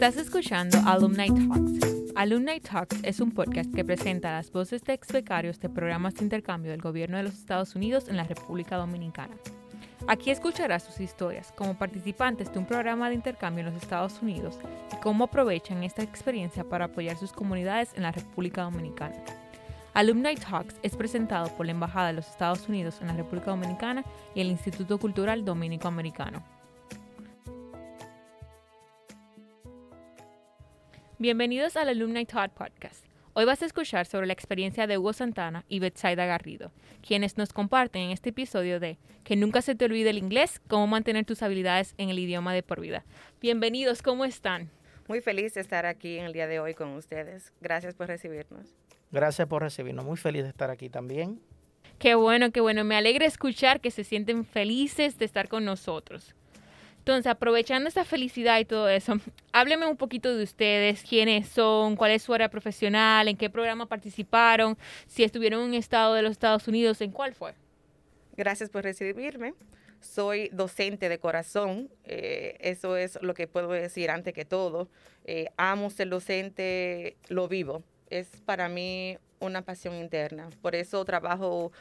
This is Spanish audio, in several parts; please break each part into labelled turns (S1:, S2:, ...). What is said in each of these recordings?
S1: Estás escuchando Alumni Talks. Alumni Talks es un podcast que presenta las voces de ex becarios de programas de intercambio del gobierno de los Estados Unidos en la República Dominicana. Aquí escucharás sus historias como participantes de un programa de intercambio en los Estados Unidos y cómo aprovechan esta experiencia para apoyar sus comunidades en la República Dominicana. Alumni Talks es presentado por la Embajada de los Estados Unidos en la República Dominicana y el Instituto Cultural Dominico Americano. Bienvenidos al Alumni Talk Podcast. Hoy vas a escuchar sobre la experiencia de Hugo Santana y Betsaida Garrido, quienes nos comparten en este episodio de Que nunca se te olvide el inglés, cómo mantener tus habilidades en el idioma de por vida. Bienvenidos, ¿cómo están?
S2: Muy feliz de estar aquí en el día de hoy con ustedes. Gracias por recibirnos.
S3: Gracias por recibirnos. Muy feliz de estar aquí también.
S1: Qué bueno, qué bueno. Me alegra escuchar que se sienten felices de estar con nosotros. Entonces, aprovechando esa felicidad y todo eso, hábleme un poquito de ustedes, quiénes son, cuál es su área profesional, en qué programa participaron, si estuvieron en un estado de los Estados Unidos, en cuál fue.
S2: Gracias por recibirme. Soy docente de corazón, eh, eso es lo que puedo decir antes que todo. Eh, amo ser docente, lo vivo. Es para mí una pasión interna. Por eso trabajo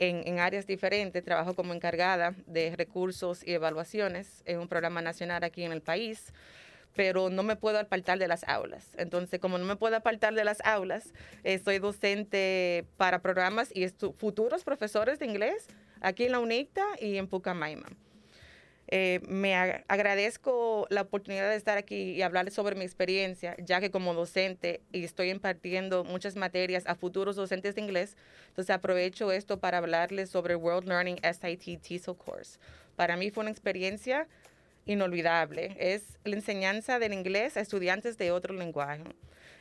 S2: en, áreas diferentes. Trabajo como encargada de recursos y evaluaciones en un programa nacional aquí en el país pero no me puedo apartar de las aulas. Entonces, como no me puedo apartar de las aulas, eh, soy docente para programas y futuros profesores de inglés aquí en la UNICTA y en Pucamaima. Eh, me agradezco la oportunidad de estar aquí y hablar sobre mi experiencia, ya que como docente y estoy impartiendo muchas materias a futuros docentes de inglés, entonces aprovecho esto para hablarles sobre World Learning SIT TESOL Course. Para mí fue una experiencia inolvidable. Es la enseñanza del inglés a estudiantes de otro lenguaje.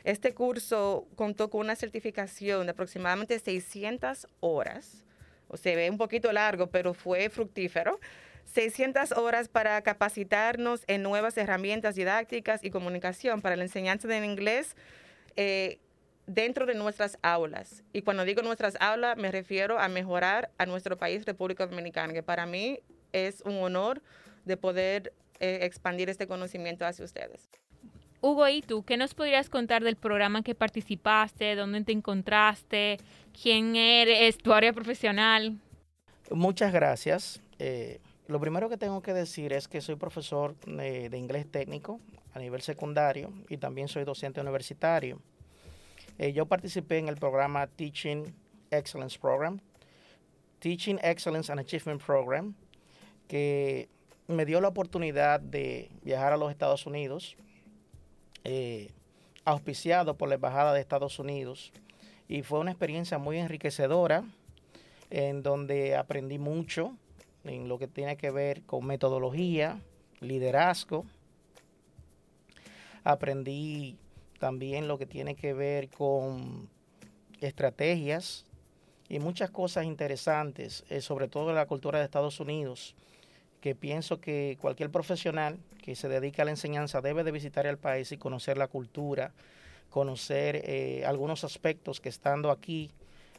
S2: Este curso contó con una certificación de aproximadamente 600 horas. O se ve un poquito largo, pero fue fructífero 600 horas para capacitarnos en nuevas herramientas didácticas y comunicación para la enseñanza del inglés eh, dentro de nuestras aulas. Y cuando digo nuestras aulas, me refiero a mejorar a nuestro país, República Dominicana, que para mí es un honor de poder eh, expandir este conocimiento hacia ustedes.
S1: Hugo, ¿y tú qué nos podrías contar del programa que participaste? ¿Dónde te encontraste? ¿Quién eres? ¿Tu área profesional?
S3: Muchas gracias. Eh, lo primero que tengo que decir es que soy profesor de, inglés técnico a nivel secundario y también soy docente universitario. Eh, yo participé en el programa Teaching Excellence Program, Teaching Excellence and Achievement Program, que me dio la oportunidad de viajar a los Estados Unidos, eh, auspiciado por la Embajada de Estados Unidos, y fue una experiencia muy enriquecedora en donde aprendí mucho en lo que tiene que ver con metodología, liderazgo. Aprendí también lo que tiene que ver con estrategias y muchas cosas interesantes, eh, sobre todo en la cultura de Estados Unidos, que pienso que cualquier profesional que se dedica a la enseñanza debe de visitar el país y conocer la cultura, conocer eh, algunos aspectos que estando aquí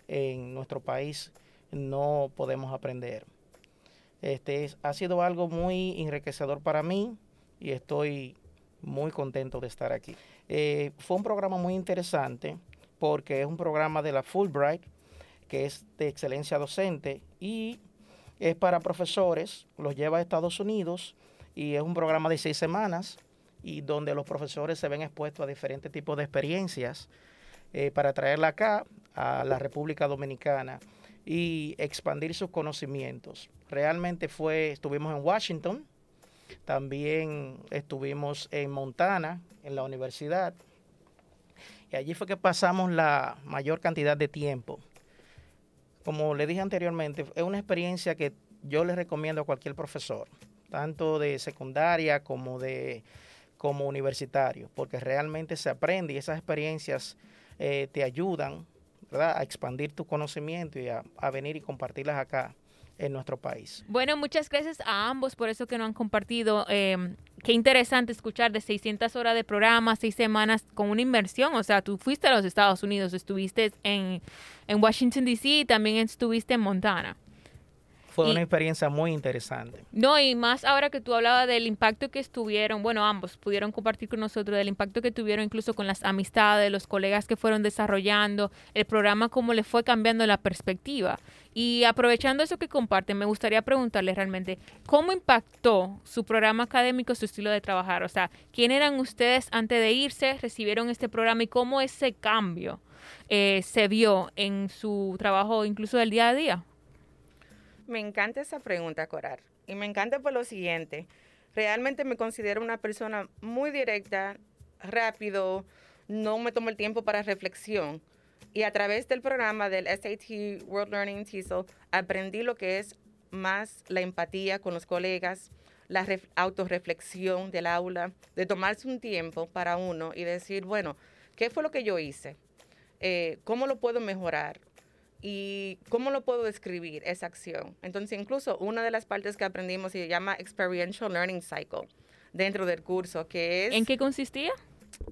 S3: en nuestro país no podemos aprender. Este ha sido algo muy enriquecedor para mí y estoy muy contento de estar aquí. Eh, fue un programa muy interesante porque es un programa de la Fulbright, que es de excelencia docente y es para profesores, los lleva a Estados Unidos y es un programa de seis semanas y donde los profesores se ven expuestos a diferentes tipos de experiencias eh, para traerla acá a la República Dominicana y expandir sus conocimientos. Realmente fue, estuvimos en Washington, también estuvimos en Montana, en la universidad, y allí fue que pasamos la mayor cantidad de tiempo. Como le dije anteriormente, es una experiencia que yo le recomiendo a cualquier profesor, tanto de secundaria como de como universitario, porque realmente se aprende y esas experiencias eh, te ayudan a expandir tu conocimiento y a, venir y compartirlas acá en nuestro país.
S1: Bueno, muchas gracias a ambos por eso que nos han compartido. Em, qué interesante escuchar de 600 horas de programa, seis semanas con una inversión. O sea, tú fuiste a los Estados Unidos, estuviste en, en Washington, D.C. y también estuviste en Montana.
S3: Fue
S1: Y-
S3: una experiencia muy interesante.
S1: No, y más ahora que tú hablabas del impacto que estuvieron, bueno, ambos pudieron compartir con nosotros del impacto que tuvieron incluso con las amistades, los colegas que fueron desarrollando, el programa, cómo le fue cambiando la perspectiva. Y aprovechando eso que comparten, me gustaría preguntarles realmente, ¿cómo impactó su programa académico, su estilo de trabajar? O sea, ¿quién eran ustedes antes de irse, recibieron este programa y cómo ese cambio eh, se vio en su trabajo incluso del día a día?
S2: Me encanta esa pregunta, Corar. Y me encanta por lo siguiente. Realmente me considero una persona muy directa, rápido, no me tomo el tiempo para reflexión. Y a través del programa del SAT World Learning TESOL aprendí lo que es más la empatía con los colegas, la ref- autorreflexión del aula, de tomarse un tiempo para uno y decir, bueno, ¿qué fue lo que yo hice? Eh, ¿Cómo lo puedo mejorar? Y cómo lo puedo describir esa acción. Entonces, incluso una de las partes que aprendimos se llama Experiential Learning Cycle dentro del curso, que es,
S1: ¿En qué consistía?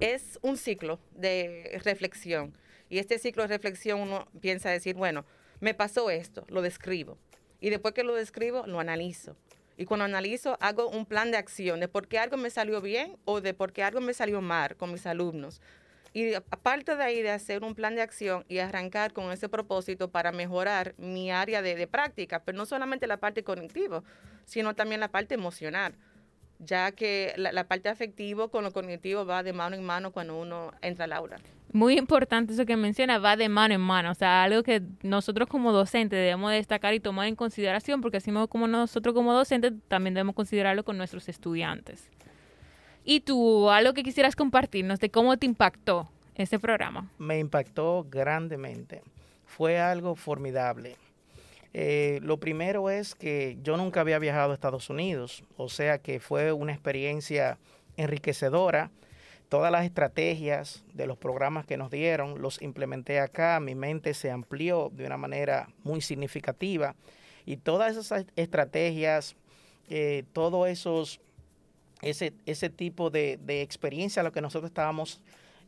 S2: es un ciclo de reflexión. Y este ciclo de reflexión uno piensa decir, bueno, me pasó esto, lo describo. Y después que lo describo, lo analizo. Y cuando analizo, hago un plan de acción de por qué algo me salió bien o de por qué algo me salió mal con mis alumnos. Y aparte de ahí de hacer un plan de acción y arrancar con ese propósito para mejorar mi área de, de práctica, pero no solamente la parte cognitiva, sino también la parte emocional, ya que la, parte afectiva con lo cognitivo va de mano en mano cuando uno entra al aula.
S1: Muy importante eso que menciona, va de mano en mano, o sea, algo que nosotros como docentes debemos destacar y tomar en consideración, porque así mismo como nosotros como docentes también debemos considerarlo con nuestros estudiantes. Y tú, algo que quisieras compartirnos de cómo te impactó este programa.
S3: me impactó grandemente. Fue algo formidable. Eh, lo primero es que yo nunca había viajado a Estados Unidos, o sea que fue una experiencia enriquecedora. Todas las estrategias de los programas que nos dieron los implementé acá, mi mente se amplió de una manera muy significativa y todas esas estrategias, eh, todos esos, ese, ese tipo de, de experiencia a lo que nosotros estábamos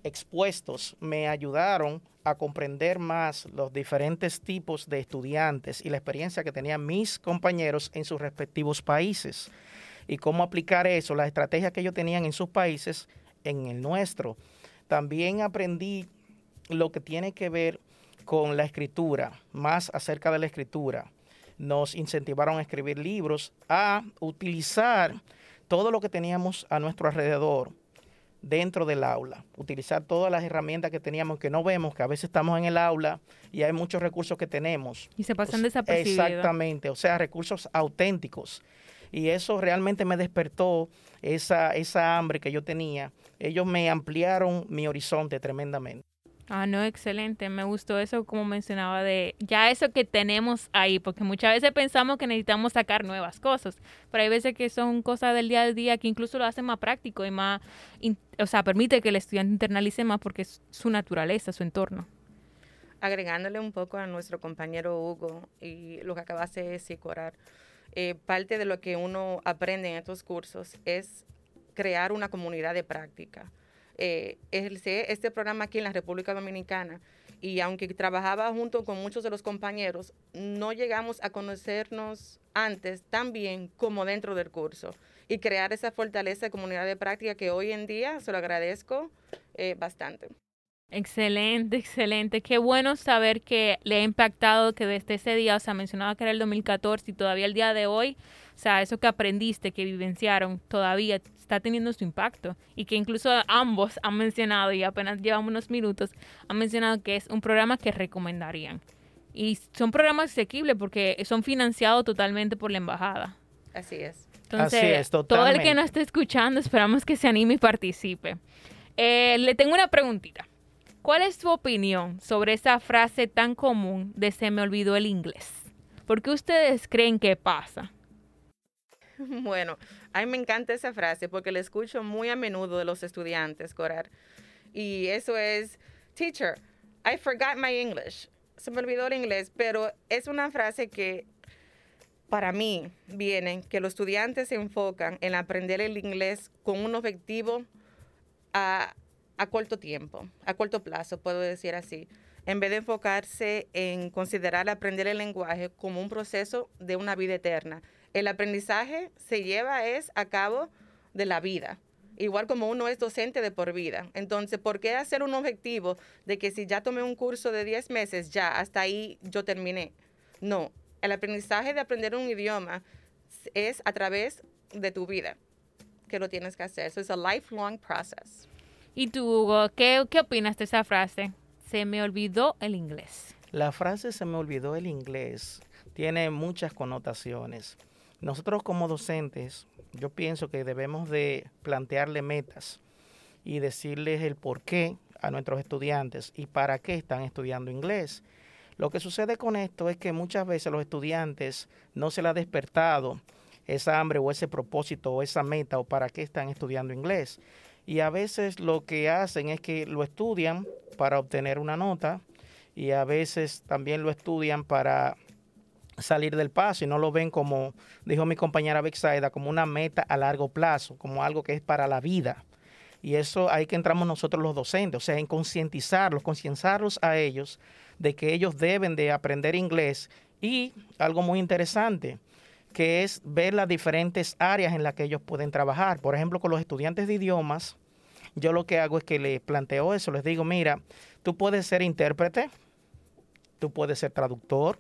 S3: expuestos me ayudaron a comprender más los diferentes tipos de estudiantes y la experiencia que tenían mis compañeros en sus respectivos países y cómo aplicar eso, las estrategias que ellos tenían en sus países en el nuestro. También aprendí lo que tiene que ver con la escritura, más acerca de la escritura. Nos incentivaron a escribir libros, a utilizar todo lo que teníamos a nuestro alrededor dentro del aula, utilizar todas las herramientas que teníamos que no vemos, que a veces estamos en el aula y hay muchos recursos que tenemos.
S1: Y se pasan
S3: sea,
S1: desapercibidos.
S3: Exactamente, o sea, recursos auténticos. Y eso realmente me despertó esa, esa hambre que yo tenía. Ellos me ampliaron mi horizonte tremendamente.
S1: Ah, no, excelente. Me gustó eso, como mencionaba, de ya eso que tenemos ahí, porque muchas veces pensamos que necesitamos sacar nuevas cosas, pero hay veces que son cosas del día a día que incluso lo hacen más práctico y más, o sea, permite que el estudiante internalice más porque es su naturaleza, su entorno.
S2: agregándole un poco a nuestro compañero Hugo y lo que acabaste de decir, eh, parte de lo que uno aprende en estos cursos es crear una comunidad de práctica. Eh, este programa aquí en la República Dominicana y aunque trabajaba junto con muchos de los compañeros, no llegamos a conocernos antes tan bien como dentro del curso y crear esa fortaleza de comunidad de práctica que hoy en día se lo agradezco eh, bastante.
S1: Excelente, excelente. Qué bueno saber que le ha impactado que desde ese día, o sea, mencionaba que era el 2014 y todavía el día de hoy, o sea, eso que aprendiste, que vivenciaron, todavía está teniendo su impacto. Y que incluso ambos han mencionado, y apenas llevamos unos minutos, han mencionado que es un programa que recomendarían. Y son programas asequibles porque son financiados totalmente por la embajada.
S2: Así es.
S1: Entonces,
S3: Así es,
S1: todo el que nos esté escuchando, esperamos que se anime y participe. Eh, le tengo una preguntita. ¿Cuál es tu opinión sobre esa frase tan común de se me olvidó el inglés? ¿Por qué ustedes creen que pasa?
S2: Bueno, a mí me encanta esa frase porque la escucho muy a menudo de los estudiantes, Corar. Y eso es, teacher, I forgot my English. Se me olvidó el inglés, pero es una frase que para mí viene que los estudiantes se enfocan en aprender el inglés con un objetivo a, a corto tiempo, a corto plazo, puedo decir así. en vez de enfocarse en considerar aprender el lenguaje como un proceso de una vida eterna. El aprendizaje se lleva es a cabo de la vida, igual como uno es docente de por vida. Entonces, ¿por qué hacer un objetivo de que si ya tomé un curso de 10 meses, ya hasta ahí yo terminé? No, el aprendizaje de aprender un idioma es a través de tu vida que lo tienes que hacer. Eso es a lifelong process.
S1: ¿Y tú, Hugo, qué, qué opinas de esa frase? Se me olvidó el inglés.
S3: La frase se me olvidó el inglés tiene muchas connotaciones. Nosotros como docentes, yo pienso que debemos de plantearle metas y decirles el por qué a nuestros estudiantes y para qué están estudiando inglés. Lo que sucede con esto es que muchas veces los estudiantes no se les ha despertado esa hambre o ese propósito o esa meta o para qué están estudiando inglés. Y a veces lo que hacen es que lo estudian para obtener una nota y a veces también lo estudian para salir del paso y no lo ven como, dijo mi compañera Bexaida, como una meta a largo plazo, como algo que es para la vida. Y eso ahí que entramos nosotros los docentes, o sea, en concientizarlos, concienciarlos a ellos de que ellos deben de aprender inglés y algo muy interesante, que es ver las diferentes áreas en las que ellos pueden trabajar. Por ejemplo, con los estudiantes de idiomas, yo lo que hago es que les planteo eso, les digo, mira, tú puedes ser intérprete, tú puedes ser traductor,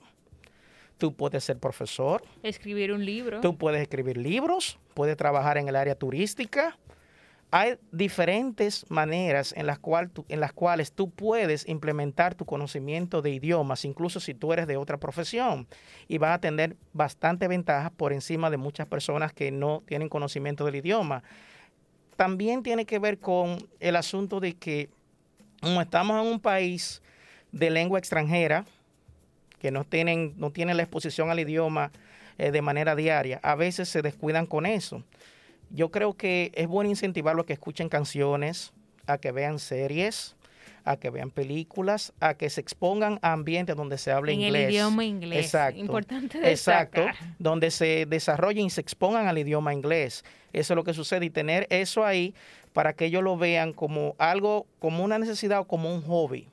S3: tú puedes ser profesor.
S1: Escribir un libro.
S3: Tú puedes escribir libros, puedes trabajar en el área turística. Hay diferentes maneras en las, en las cuales tú puedes implementar tu conocimiento de idiomas, incluso si tú eres de otra profesión, y vas a tener bastante ventajas por encima de muchas personas que no tienen conocimiento del idioma. También tiene que ver con el asunto de que como estamos en un país de lengua extranjera, que no tienen, no tienen la exposición al idioma eh, de manera diaria, a veces se descuidan con eso. Yo creo que es bueno incentivarlos a que escuchen canciones, a que vean series, a que vean películas, a que se expongan a ambientes donde se hable
S1: en
S3: inglés.
S1: el idioma inglés.
S3: Exacto.
S1: Importante
S3: destacar. Exacto. Donde se desarrollen y se expongan al idioma inglés. Eso es lo que sucede y tener eso ahí para que ellos lo vean como algo, como una necesidad o como un hobby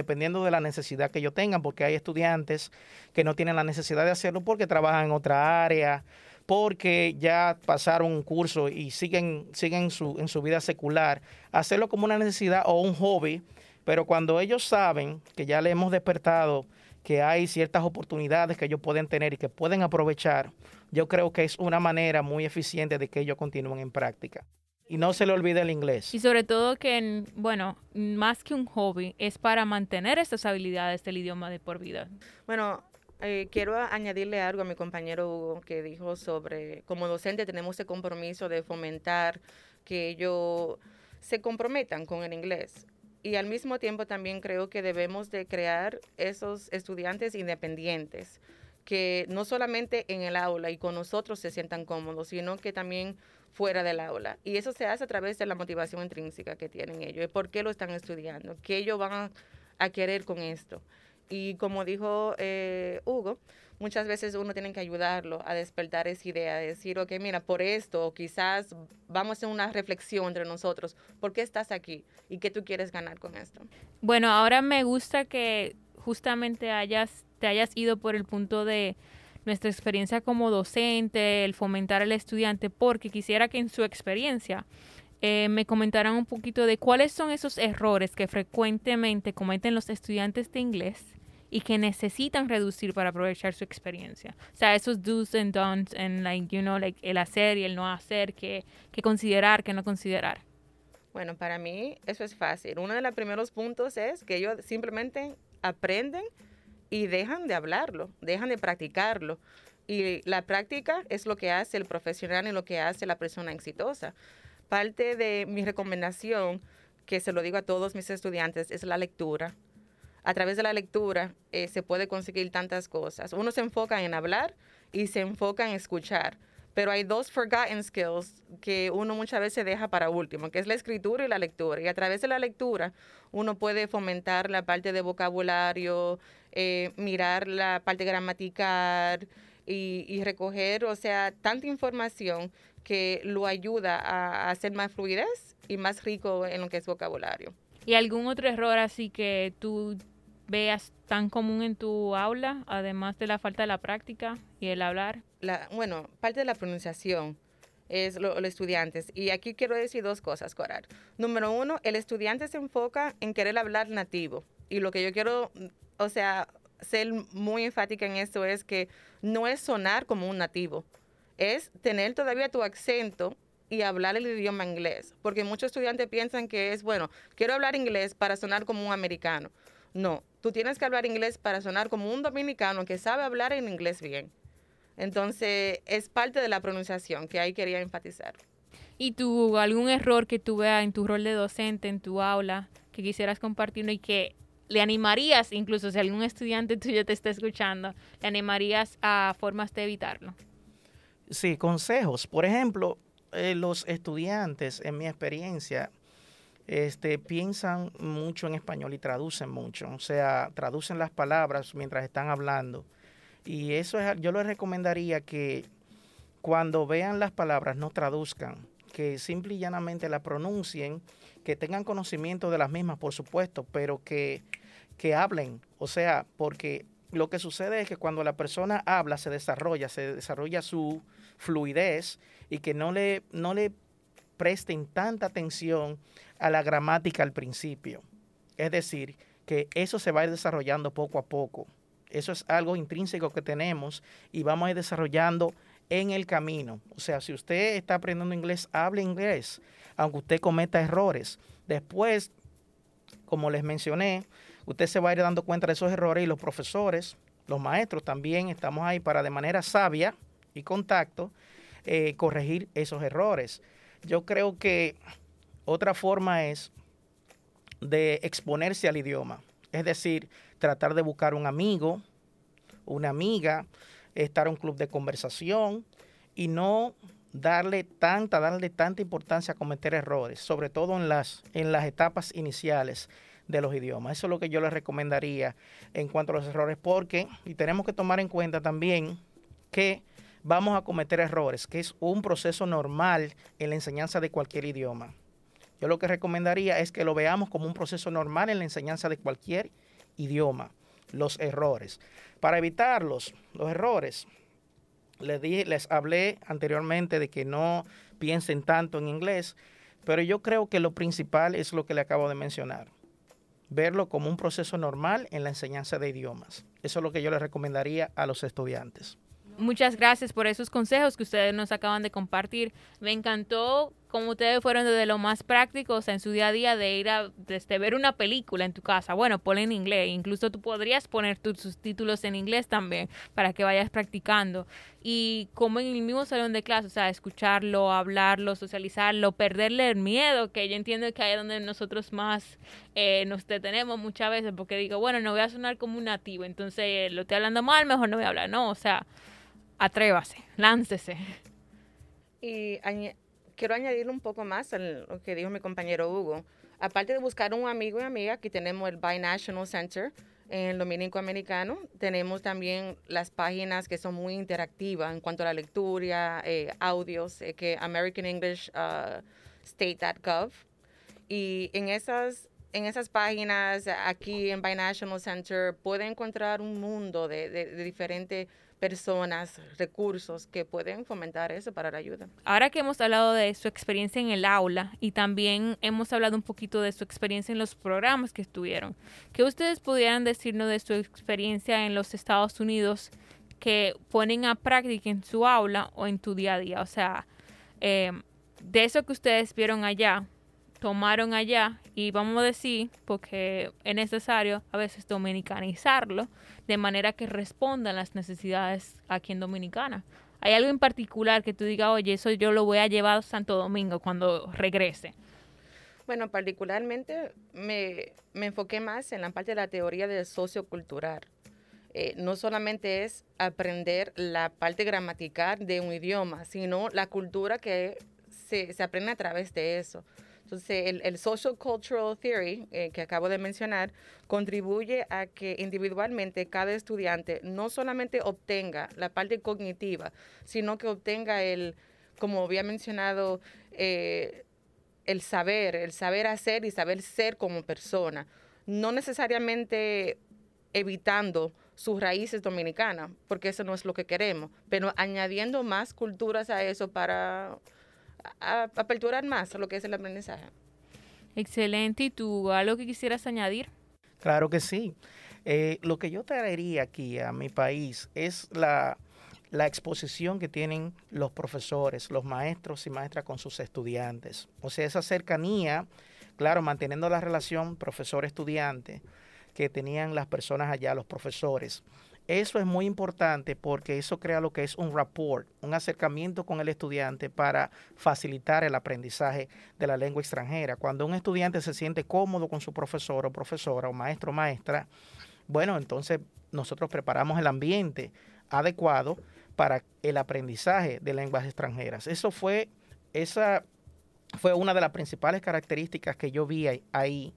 S3: dependiendo de la necesidad que ellos tengan, porque hay estudiantes que no tienen la necesidad de hacerlo porque trabajan en otra área, porque ya pasaron un curso y siguen, siguen su, en su vida secular, hacerlo como una necesidad o un hobby, pero cuando ellos saben que ya le hemos despertado que hay ciertas oportunidades que ellos pueden tener y que pueden aprovechar, yo creo que es una manera muy eficiente de que ellos continúen en práctica y no se le olvide el inglés.
S1: Y sobre todo que, bueno, más que un hobby, es para mantener estas habilidades del idioma de por vida.
S2: Bueno, eh, quiero añadirle algo a mi compañero Hugo que dijo sobre, como docente tenemos ese compromiso de fomentar que ellos se comprometan con el inglés. Y al mismo tiempo también creo que debemos de crear esos estudiantes independientes que no solamente en el aula y con nosotros se sientan cómodos, sino que también fuera del aula. Y eso se hace a través de la motivación intrínseca que tienen ellos, por qué lo están estudiando, qué ellos van a querer con esto. Y como dijo eh, Hugo, muchas veces uno tiene que ayudarlo a despertar esa idea, de decir, ok, mira, por esto, quizás vamos a hacer una reflexión entre nosotros, ¿por qué estás aquí? ¿Y qué tú quieres ganar con esto?
S1: Bueno, ahora me gusta que justamente hayas, te hayas ido por el punto de nuestra experiencia como docente, el fomentar al estudiante, porque quisiera que en su experiencia eh, me comentaran un poquito de cuáles son esos errores que frecuentemente cometen los estudiantes de inglés y que necesitan reducir para aprovechar su experiencia. O sea, esos do's and don'ts en like, you know, like el hacer y el no hacer, que, que considerar, que no considerar.
S2: Bueno, para mí eso es fácil. Uno de los primeros puntos es que ellos simplemente aprenden y dejan de hablarlo, dejan de practicarlo. Y la práctica es lo que hace el profesional y lo que hace la persona exitosa. Parte de mi recomendación, que se lo digo a todos mis estudiantes, es la lectura. A través de la lectura eh, se puede conseguir tantas cosas. Uno se enfoca en hablar y se enfoca en escuchar pero hay dos forgotten skills que uno muchas veces deja para último, que es la escritura y la lectura. Y a través de la lectura uno puede fomentar la parte de vocabulario, eh, mirar la parte gramatical y, recoger, o sea, tanta información que lo ayuda a, hacer más fluidez y más rico en lo que es vocabulario.
S1: ¿Y algún otro error así que tú veas tan común en tu aula, además de la falta de la práctica y el hablar?
S2: La, bueno, parte de la pronunciación es los estudiantes. Y aquí quiero decir dos cosas, Coral. Número uno, el estudiante se enfoca en querer hablar nativo. Y lo que yo quiero, o sea, ser muy enfática en esto es que no es sonar como un nativo, es tener todavía tu acento y hablar el idioma inglés. Porque muchos estudiantes piensan que es, bueno, quiero hablar inglés para sonar como un americano. No, tú tienes que hablar inglés para sonar como un dominicano que sabe hablar en inglés bien. Entonces, es parte de la pronunciación que ahí quería enfatizar.
S1: ¿Y tú, algún error que tú veas en tu rol de docente, en tu aula, que quisieras compartirlo y que le animarías, incluso si algún estudiante tuyo te está escuchando, le animarías a formas de evitarlo?
S3: Sí, consejos. Por ejemplo, eh, los estudiantes, en mi experiencia, este, piensan mucho en español y traducen mucho. O sea, traducen las palabras mientras están hablando. Y eso es, yo les recomendaría que cuando vean las palabras no traduzcan, que simple y llanamente la pronuncien, que tengan conocimiento de las mismas, por supuesto, pero que, que hablen. O sea, porque lo que sucede es que cuando la persona habla, se desarrolla, se desarrolla su fluidez y que no le, no le presten tanta atención a la gramática al principio. Es decir, que eso se va a ir desarrollando poco a poco. Eso es algo intrínseco que tenemos y vamos a ir desarrollando en el camino. O sea, si usted está aprendiendo inglés, hable inglés, aunque usted cometa errores. Después, como les mencioné, usted se va a ir dando cuenta de esos errores y los profesores, los maestros también estamos ahí para de manera sabia y contacto eh, corregir esos errores. Yo creo que otra forma es de exponerse al idioma, es decir, tratar de buscar un amigo, una amiga, estar en un club de conversación y no darle tanta, darle tanta importancia a cometer errores, sobre todo en las, en las etapas iniciales de los idiomas. Eso es lo que yo les recomendaría en cuanto a los errores, porque, y tenemos que tomar en cuenta también que vamos a cometer errores, que es un proceso normal en la enseñanza de cualquier idioma. Yo lo que recomendaría es que lo veamos como un proceso normal en la enseñanza de cualquier idioma, los errores. Para evitarlos, los errores, les, les hablé anteriormente de que no piensen tanto en inglés, pero yo creo que lo principal es lo que le acabo de mencionar. Verlo como un proceso normal en la enseñanza de idiomas. Eso es lo que yo le recomendaría a los estudiantes.
S1: Muchas gracias por esos consejos que ustedes nos acaban de compartir. Me encantó como ustedes fueron de lo más prácticos en su día a día de ir a desde ver una película en tu casa. Bueno, ponla en inglés. Incluso tú podrías poner tus subtítulos en inglés también para que vayas practicando. Y como en el mismo salón de clase, o sea, escucharlo, hablarlo, socializarlo, perderle el miedo, que yo entiendo que ahí es donde nosotros más eh, nos detenemos muchas veces, porque digo, bueno, no voy a sonar como un nativo, entonces lo estoy hablando mal, mejor no voy a hablar. No, o sea, atrévase, láncese.
S2: Y quiero añadir un poco más a lo que dijo mi compañero Hugo. Aparte de buscar un amigo y amiga, aquí tenemos el Binational Center en Dominico Americano. Tenemos también las páginas que son muy interactivas en cuanto a la lectura, eh, audios, eh, que American English uh, State.gov. Y en esas, en esas páginas, aquí en Binational Center, puede encontrar un mundo de diferentes personas, recursos que pueden fomentar eso para la ayuda.
S1: Ahora que hemos hablado de su experiencia en el aula y también hemos hablado un poquito de su experiencia en los programas que estuvieron, ¿qué ustedes pudieran decirnos de su experiencia en los Estados Unidos que ponen a práctica en su aula o en tu día a día? O sea, eh, de eso que ustedes vieron allá, tomaron allá y vamos a decir, porque es necesario a veces dominicanizarlo de manera que respondan las necesidades aquí en Dominicana. ¿Hay algo en particular que tú digas, oye, eso yo lo voy a llevar a Santo Domingo cuando regrese?
S2: Bueno, particularmente me, me enfoqué más en la parte de la teoría del sociocultural. Eh, no solamente es aprender la parte gramatical de un idioma, sino la cultura que se, se aprende a través de eso. Entonces, el, Social Cultural Theory eh, que acabo de mencionar contribuye a que individualmente cada estudiante no solamente obtenga la parte cognitiva, sino que obtenga el, como había mencionado, eh, el saber, el saber hacer y saber ser como persona. No necesariamente evitando sus raíces dominicanas, porque eso no es lo que queremos, pero añadiendo más culturas a eso para aperturar más lo que es el aprendizaje.
S1: Excelente. ¿Y tú algo que quisieras añadir?
S3: Claro que sí. Eh, lo que yo traería aquí a mi país es la, la exposición que tienen los profesores, los maestros y maestras con sus estudiantes. O sea, esa cercanía, claro, manteniendo la relación profesor-estudiante que tenían las personas allá, los profesores. Eso es muy importante porque eso crea lo que es un rapport, un acercamiento con el estudiante para facilitar el aprendizaje de la lengua extranjera. Cuando un estudiante se siente cómodo con su profesor o profesora o maestro o maestra, bueno, entonces nosotros preparamos el ambiente adecuado para el aprendizaje de lenguas extranjeras. Eso fue, esa fue una de las principales características que yo vi ahí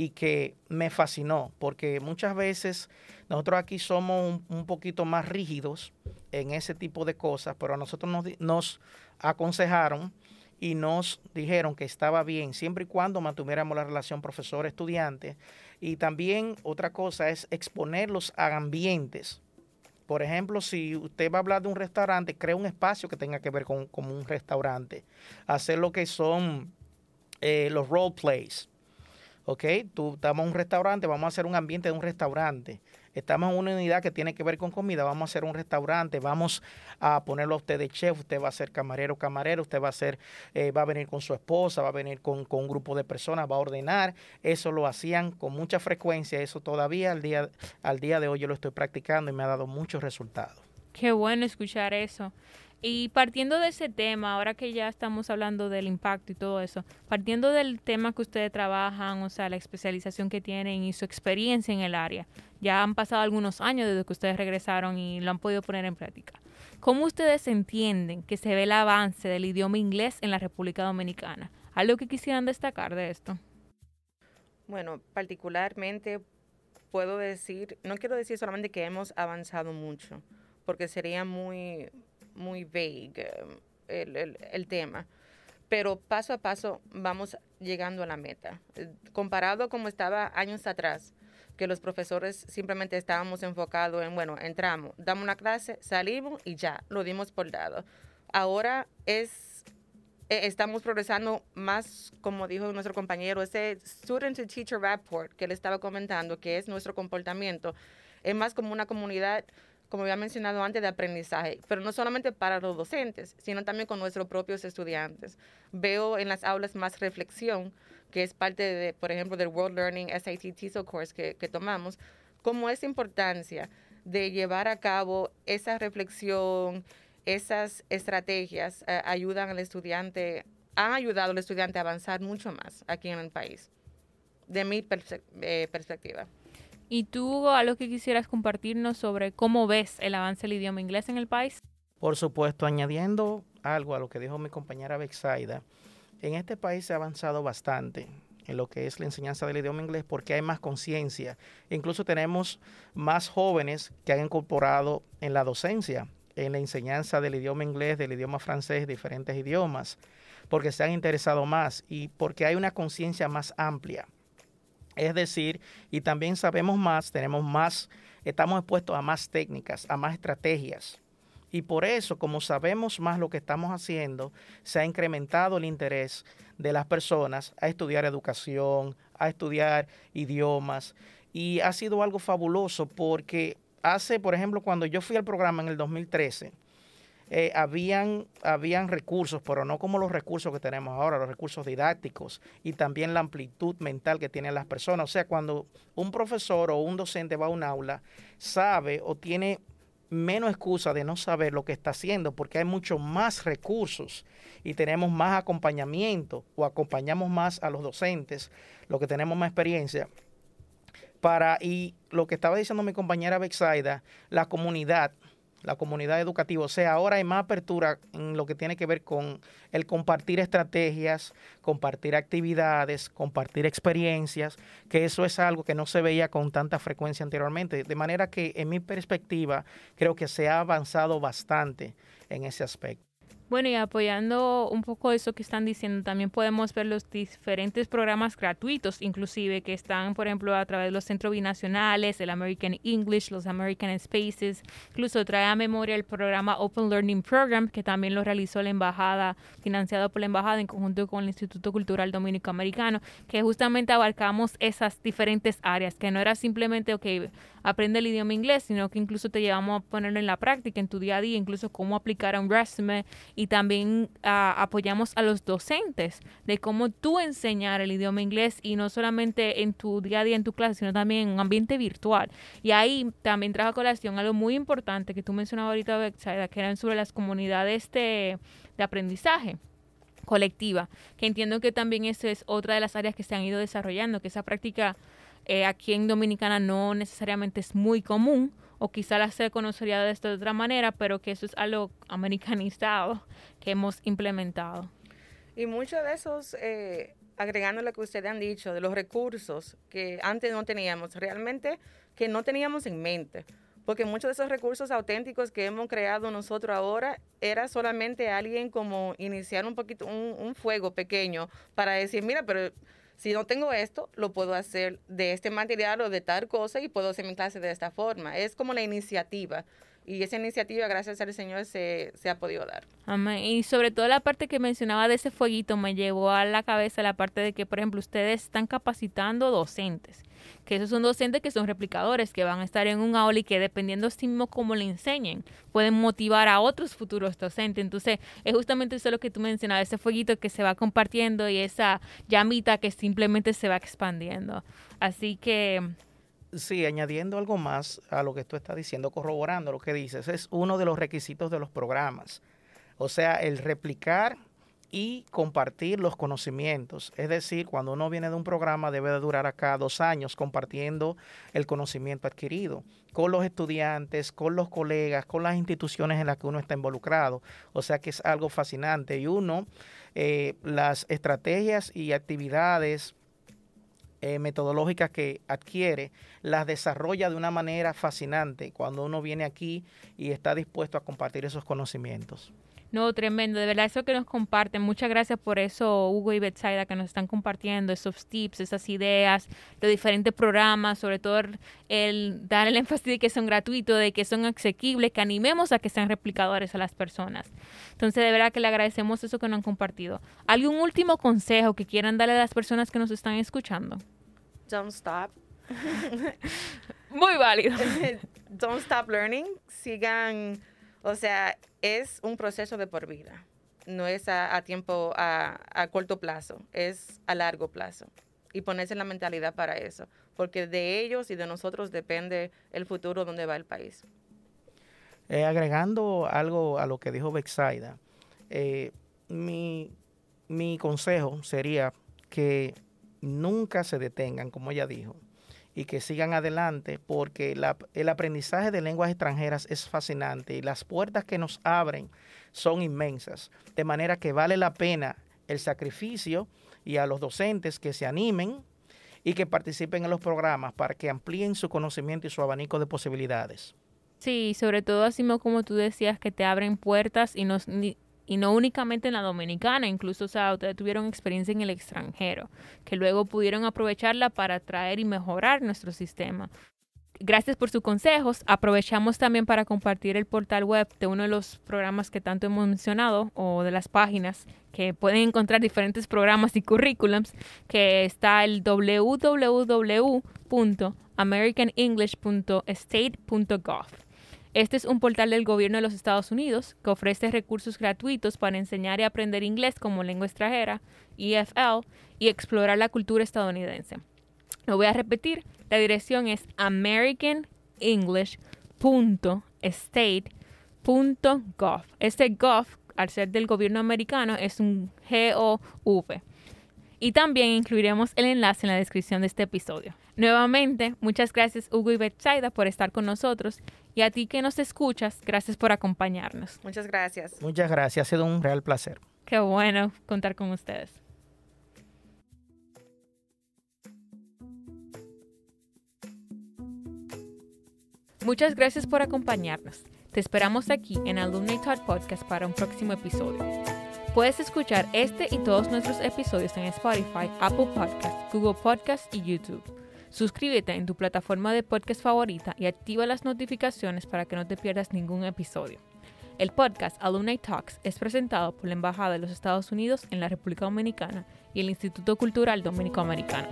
S3: y que me fascinó, porque muchas veces nosotros aquí somos un, poquito más rígidos en ese tipo de cosas, pero a nosotros nos, nos aconsejaron y nos dijeron que estaba bien siempre y cuando mantuviéramos la relación profesor-estudiante. Y también otra cosa es exponerlos a ambientes. Por ejemplo, si usted va a hablar de un restaurante, crea un espacio que tenga que ver con, un restaurante. Hacer lo que son eh, los role plays ok, tú estamos en un restaurante, vamos a hacer un ambiente de un restaurante. Estamos en una unidad que tiene que ver con comida, vamos a hacer un restaurante, vamos a ponerlo a usted de chef, usted va a ser camarero, camarero, usted va a ser, eh, va a venir con su esposa, va a venir con, con, un grupo de personas, va a ordenar. Eso lo hacían con mucha frecuencia, eso todavía al día, al día de hoy yo lo estoy practicando y me ha dado muchos resultados.
S1: Qué bueno escuchar eso. Y partiendo de ese tema, ahora que ya estamos hablando del impacto y todo eso, partiendo del tema que ustedes trabajan, o sea, la especialización que tienen y su experiencia en el área, ya han pasado algunos años desde que ustedes regresaron y lo han podido poner en práctica. ¿Cómo ustedes entienden que se ve el avance del idioma inglés en la República Dominicana? ¿Algo que quisieran destacar de esto?
S2: Bueno, particularmente puedo decir, no quiero decir solamente que hemos avanzado mucho, porque sería muy muy vague el, el, tema pero paso a paso vamos llegando a la meta. Eh, comparado como estaba años atrás, que los profesores simplemente estábamos enfocados en, bueno, entramos, damos una clase, salimos y ya, lo dimos por dado. Ahora es, e, estamos progresando más, como dijo nuestro compañero, ese student to teacher rapport que le estaba comentando, que es nuestro comportamiento, es más como una comunidad como había mencionado antes, de aprendizaje, pero no solamente para los docentes, sino también con nuestros propios estudiantes. Veo en las aulas más reflexión, que es parte, de, por ejemplo, del World Learning SAT TESOL Course que, tomamos, como esa importancia de llevar a cabo esa reflexión, esas estrategias eh, ayudan al estudiante, han ayudado al estudiante a avanzar mucho más aquí en el país, de mi eh, perspectiva.
S1: ¿Y tú algo que quisieras compartirnos sobre cómo ves el avance del idioma inglés en el país?
S3: Por supuesto, añadiendo algo a lo que dijo mi compañera Bexaida, en este país se ha avanzado bastante en lo que es la enseñanza del idioma inglés porque hay más conciencia. Incluso tenemos más jóvenes que han incorporado en la docencia, en la enseñanza del idioma inglés, del idioma francés, diferentes idiomas, porque se han interesado más y porque hay una conciencia más amplia. Es decir, y también sabemos más, tenemos más, estamos expuestos a más técnicas, a más estrategias. Y por eso, como sabemos más lo que estamos haciendo, se ha incrementado el interés de las personas a estudiar educación, a estudiar idiomas. Y ha sido algo fabuloso porque hace, por ejemplo, cuando yo fui al programa en el 2013, eh, habían, habían recursos, pero no como los recursos que tenemos ahora, los recursos didácticos y también la amplitud mental que tienen las personas. O sea, cuando un profesor o un docente va a un aula, sabe o tiene menos excusa de no saber lo que está haciendo porque hay mucho más recursos y tenemos más acompañamiento o acompañamos más a los docentes, lo que tenemos más experiencia. Para, y lo que estaba diciendo mi compañera Bexaida, la comunidad la comunidad educativa. O sea, ahora hay más apertura en lo que tiene que ver con el compartir estrategias, compartir actividades, compartir experiencias, que eso es algo que no se veía con tanta frecuencia anteriormente. De manera que, en mi perspectiva, creo que se ha avanzado bastante en ese aspecto.
S1: Bueno, y apoyando un poco eso que están diciendo, también podemos ver los diferentes programas gratuitos, inclusive, que están, por ejemplo, a través de los centros binacionales, el American English, los American Spaces. Incluso trae a memoria el programa Open Learning Program, que también lo realizó la Embajada, financiado por la Embajada en conjunto con el Instituto Cultural Dominico Americano, que justamente abarcamos esas diferentes áreas, que no era simplemente, ok, aprende el idioma inglés, sino que incluso te llevamos a ponerlo en la práctica, en tu día a día, incluso cómo aplicar a un resume y también ah, apoyamos a los docentes de cómo tú enseñar el idioma inglés y no solamente en tu día a día en tu clase, sino también en un ambiente virtual. Y ahí también trajo a colación algo muy importante que tú mencionabas ahorita, que eran sobre las comunidades de, de aprendizaje colectiva, que entiendo que también esa es otra de las áreas que se han ido desarrollando, que esa práctica eh, aquí en Dominicana no necesariamente es muy común o quizá la se conocería de esta otra manera, pero que eso es algo americanizado que hemos implementado.
S2: Y muchos de esos, eh, agregando lo que ustedes han dicho, de los recursos que antes no teníamos, realmente que no teníamos en mente. Porque muchos de esos recursos auténticos que hemos creado nosotros ahora era solamente alguien como iniciar un poquito, un fuego pequeño para decir, mira, pero si no tengo esto, lo puedo hacer de este material o de tal cosa y puedo hacer mi clase de esta forma. Es como la iniciativa. Y esa iniciativa, gracias al Señor, se, se ha podido dar.
S1: Amén. Y sobre todo la parte que mencionaba de ese fueguito me llevó a la cabeza la parte de que, por ejemplo, ustedes están capacitando docentes que esos son docentes que son replicadores, que van a estar en un aula y que dependiendo sí mismo cómo le enseñen, pueden motivar a otros futuros docentes. Entonces, es justamente eso lo que tú mencionabas, ese fueguito que se va compartiendo y esa llamita que simplemente se va expandiendo. Así que...
S3: Sí, añadiendo algo más a lo que tú estás diciendo, corroborando lo que dices, es uno de los requisitos de los programas. O sea, el replicar y compartir los conocimientos. Es decir, cuando uno viene de un programa debe de durar acá dos años compartiendo el conocimiento adquirido con los estudiantes, con los colegas, con las instituciones en las que uno está involucrado. O sea que es algo fascinante. Y uno, eh, las estrategias y actividades eh, metodológicas que adquiere, las desarrolla de una manera fascinante cuando uno viene aquí y está dispuesto a compartir esos conocimientos.
S1: No, tremendo, de verdad eso que nos comparten. Muchas gracias por eso, Hugo y Betsaida, que nos están compartiendo esos tips, esas ideas, los diferentes programas, sobre todo el dar el énfasis de que son gratuitos, de que son asequibles, que animemos a que sean replicadores a las personas. Entonces, de verdad que le agradecemos eso que nos han compartido. ¿Algún último consejo que quieran darle a las personas que nos están escuchando?
S2: Don't stop.
S1: Muy válido.
S2: Don't stop learning. Sigan o sea, es un proceso de por vida. No es a, tiempo, a, corto plazo, es a largo plazo. Y ponerse la mentalidad para eso, porque de ellos y de nosotros depende el futuro donde va el país.
S3: Eh, agregando algo a lo que dijo Bexaida, eh, mi, mi consejo sería que nunca se detengan, como ella dijo, y que sigan adelante porque el aprendizaje de lenguas extranjeras es fascinante y las puertas que nos abren son inmensas. De manera que vale la pena el sacrificio y a los docentes que se animen y que participen en los programas para que amplíen su conocimiento y su abanico de posibilidades.
S1: Sí, sobre todo así como tú decías, que te abren puertas y nos, y no únicamente en la dominicana, incluso o sea, ustedes tuvieron experiencia en el extranjero, que luego pudieron aprovecharla para traer y mejorar nuestro sistema. Gracias por sus consejos. Aprovechamos también para compartir el portal web de uno de los programas que tanto hemos mencionado o de las páginas que pueden encontrar diferentes programas y currículums, que está el www.americanenglish.state.gov. Este es un portal del gobierno de los Estados Unidos que ofrece recursos gratuitos para enseñar y aprender inglés como lengua extranjera, EFL, y explorar la cultura estadounidense. Lo voy a repetir, la dirección es americanenglish.state.gov. Este gov, al ser del gobierno americano, es un G-O-V. Y también incluiremos el enlace en la descripción de este episodio. Nuevamente, muchas gracias Hugo y Betsaida por estar con nosotros y a ti que nos escuchas, gracias por acompañarnos.
S2: Muchas gracias.
S3: Muchas gracias, ha sido un real placer.
S1: Qué bueno contar con ustedes. Muchas gracias por acompañarnos. Te esperamos aquí en Alumni Talk Podcast para un próximo episodio. Puedes escuchar este y todos nuestros episodios en Spotify, Apple Podcasts, Google Podcasts y YouTube. Suscríbete en tu plataforma de podcast favorita y activa las notificaciones para que no te pierdas ningún episodio. El podcast Alumni Talks es presentado por la Embajada de los Estados Unidos en la República Dominicana y el Instituto Cultural Dominico Americano.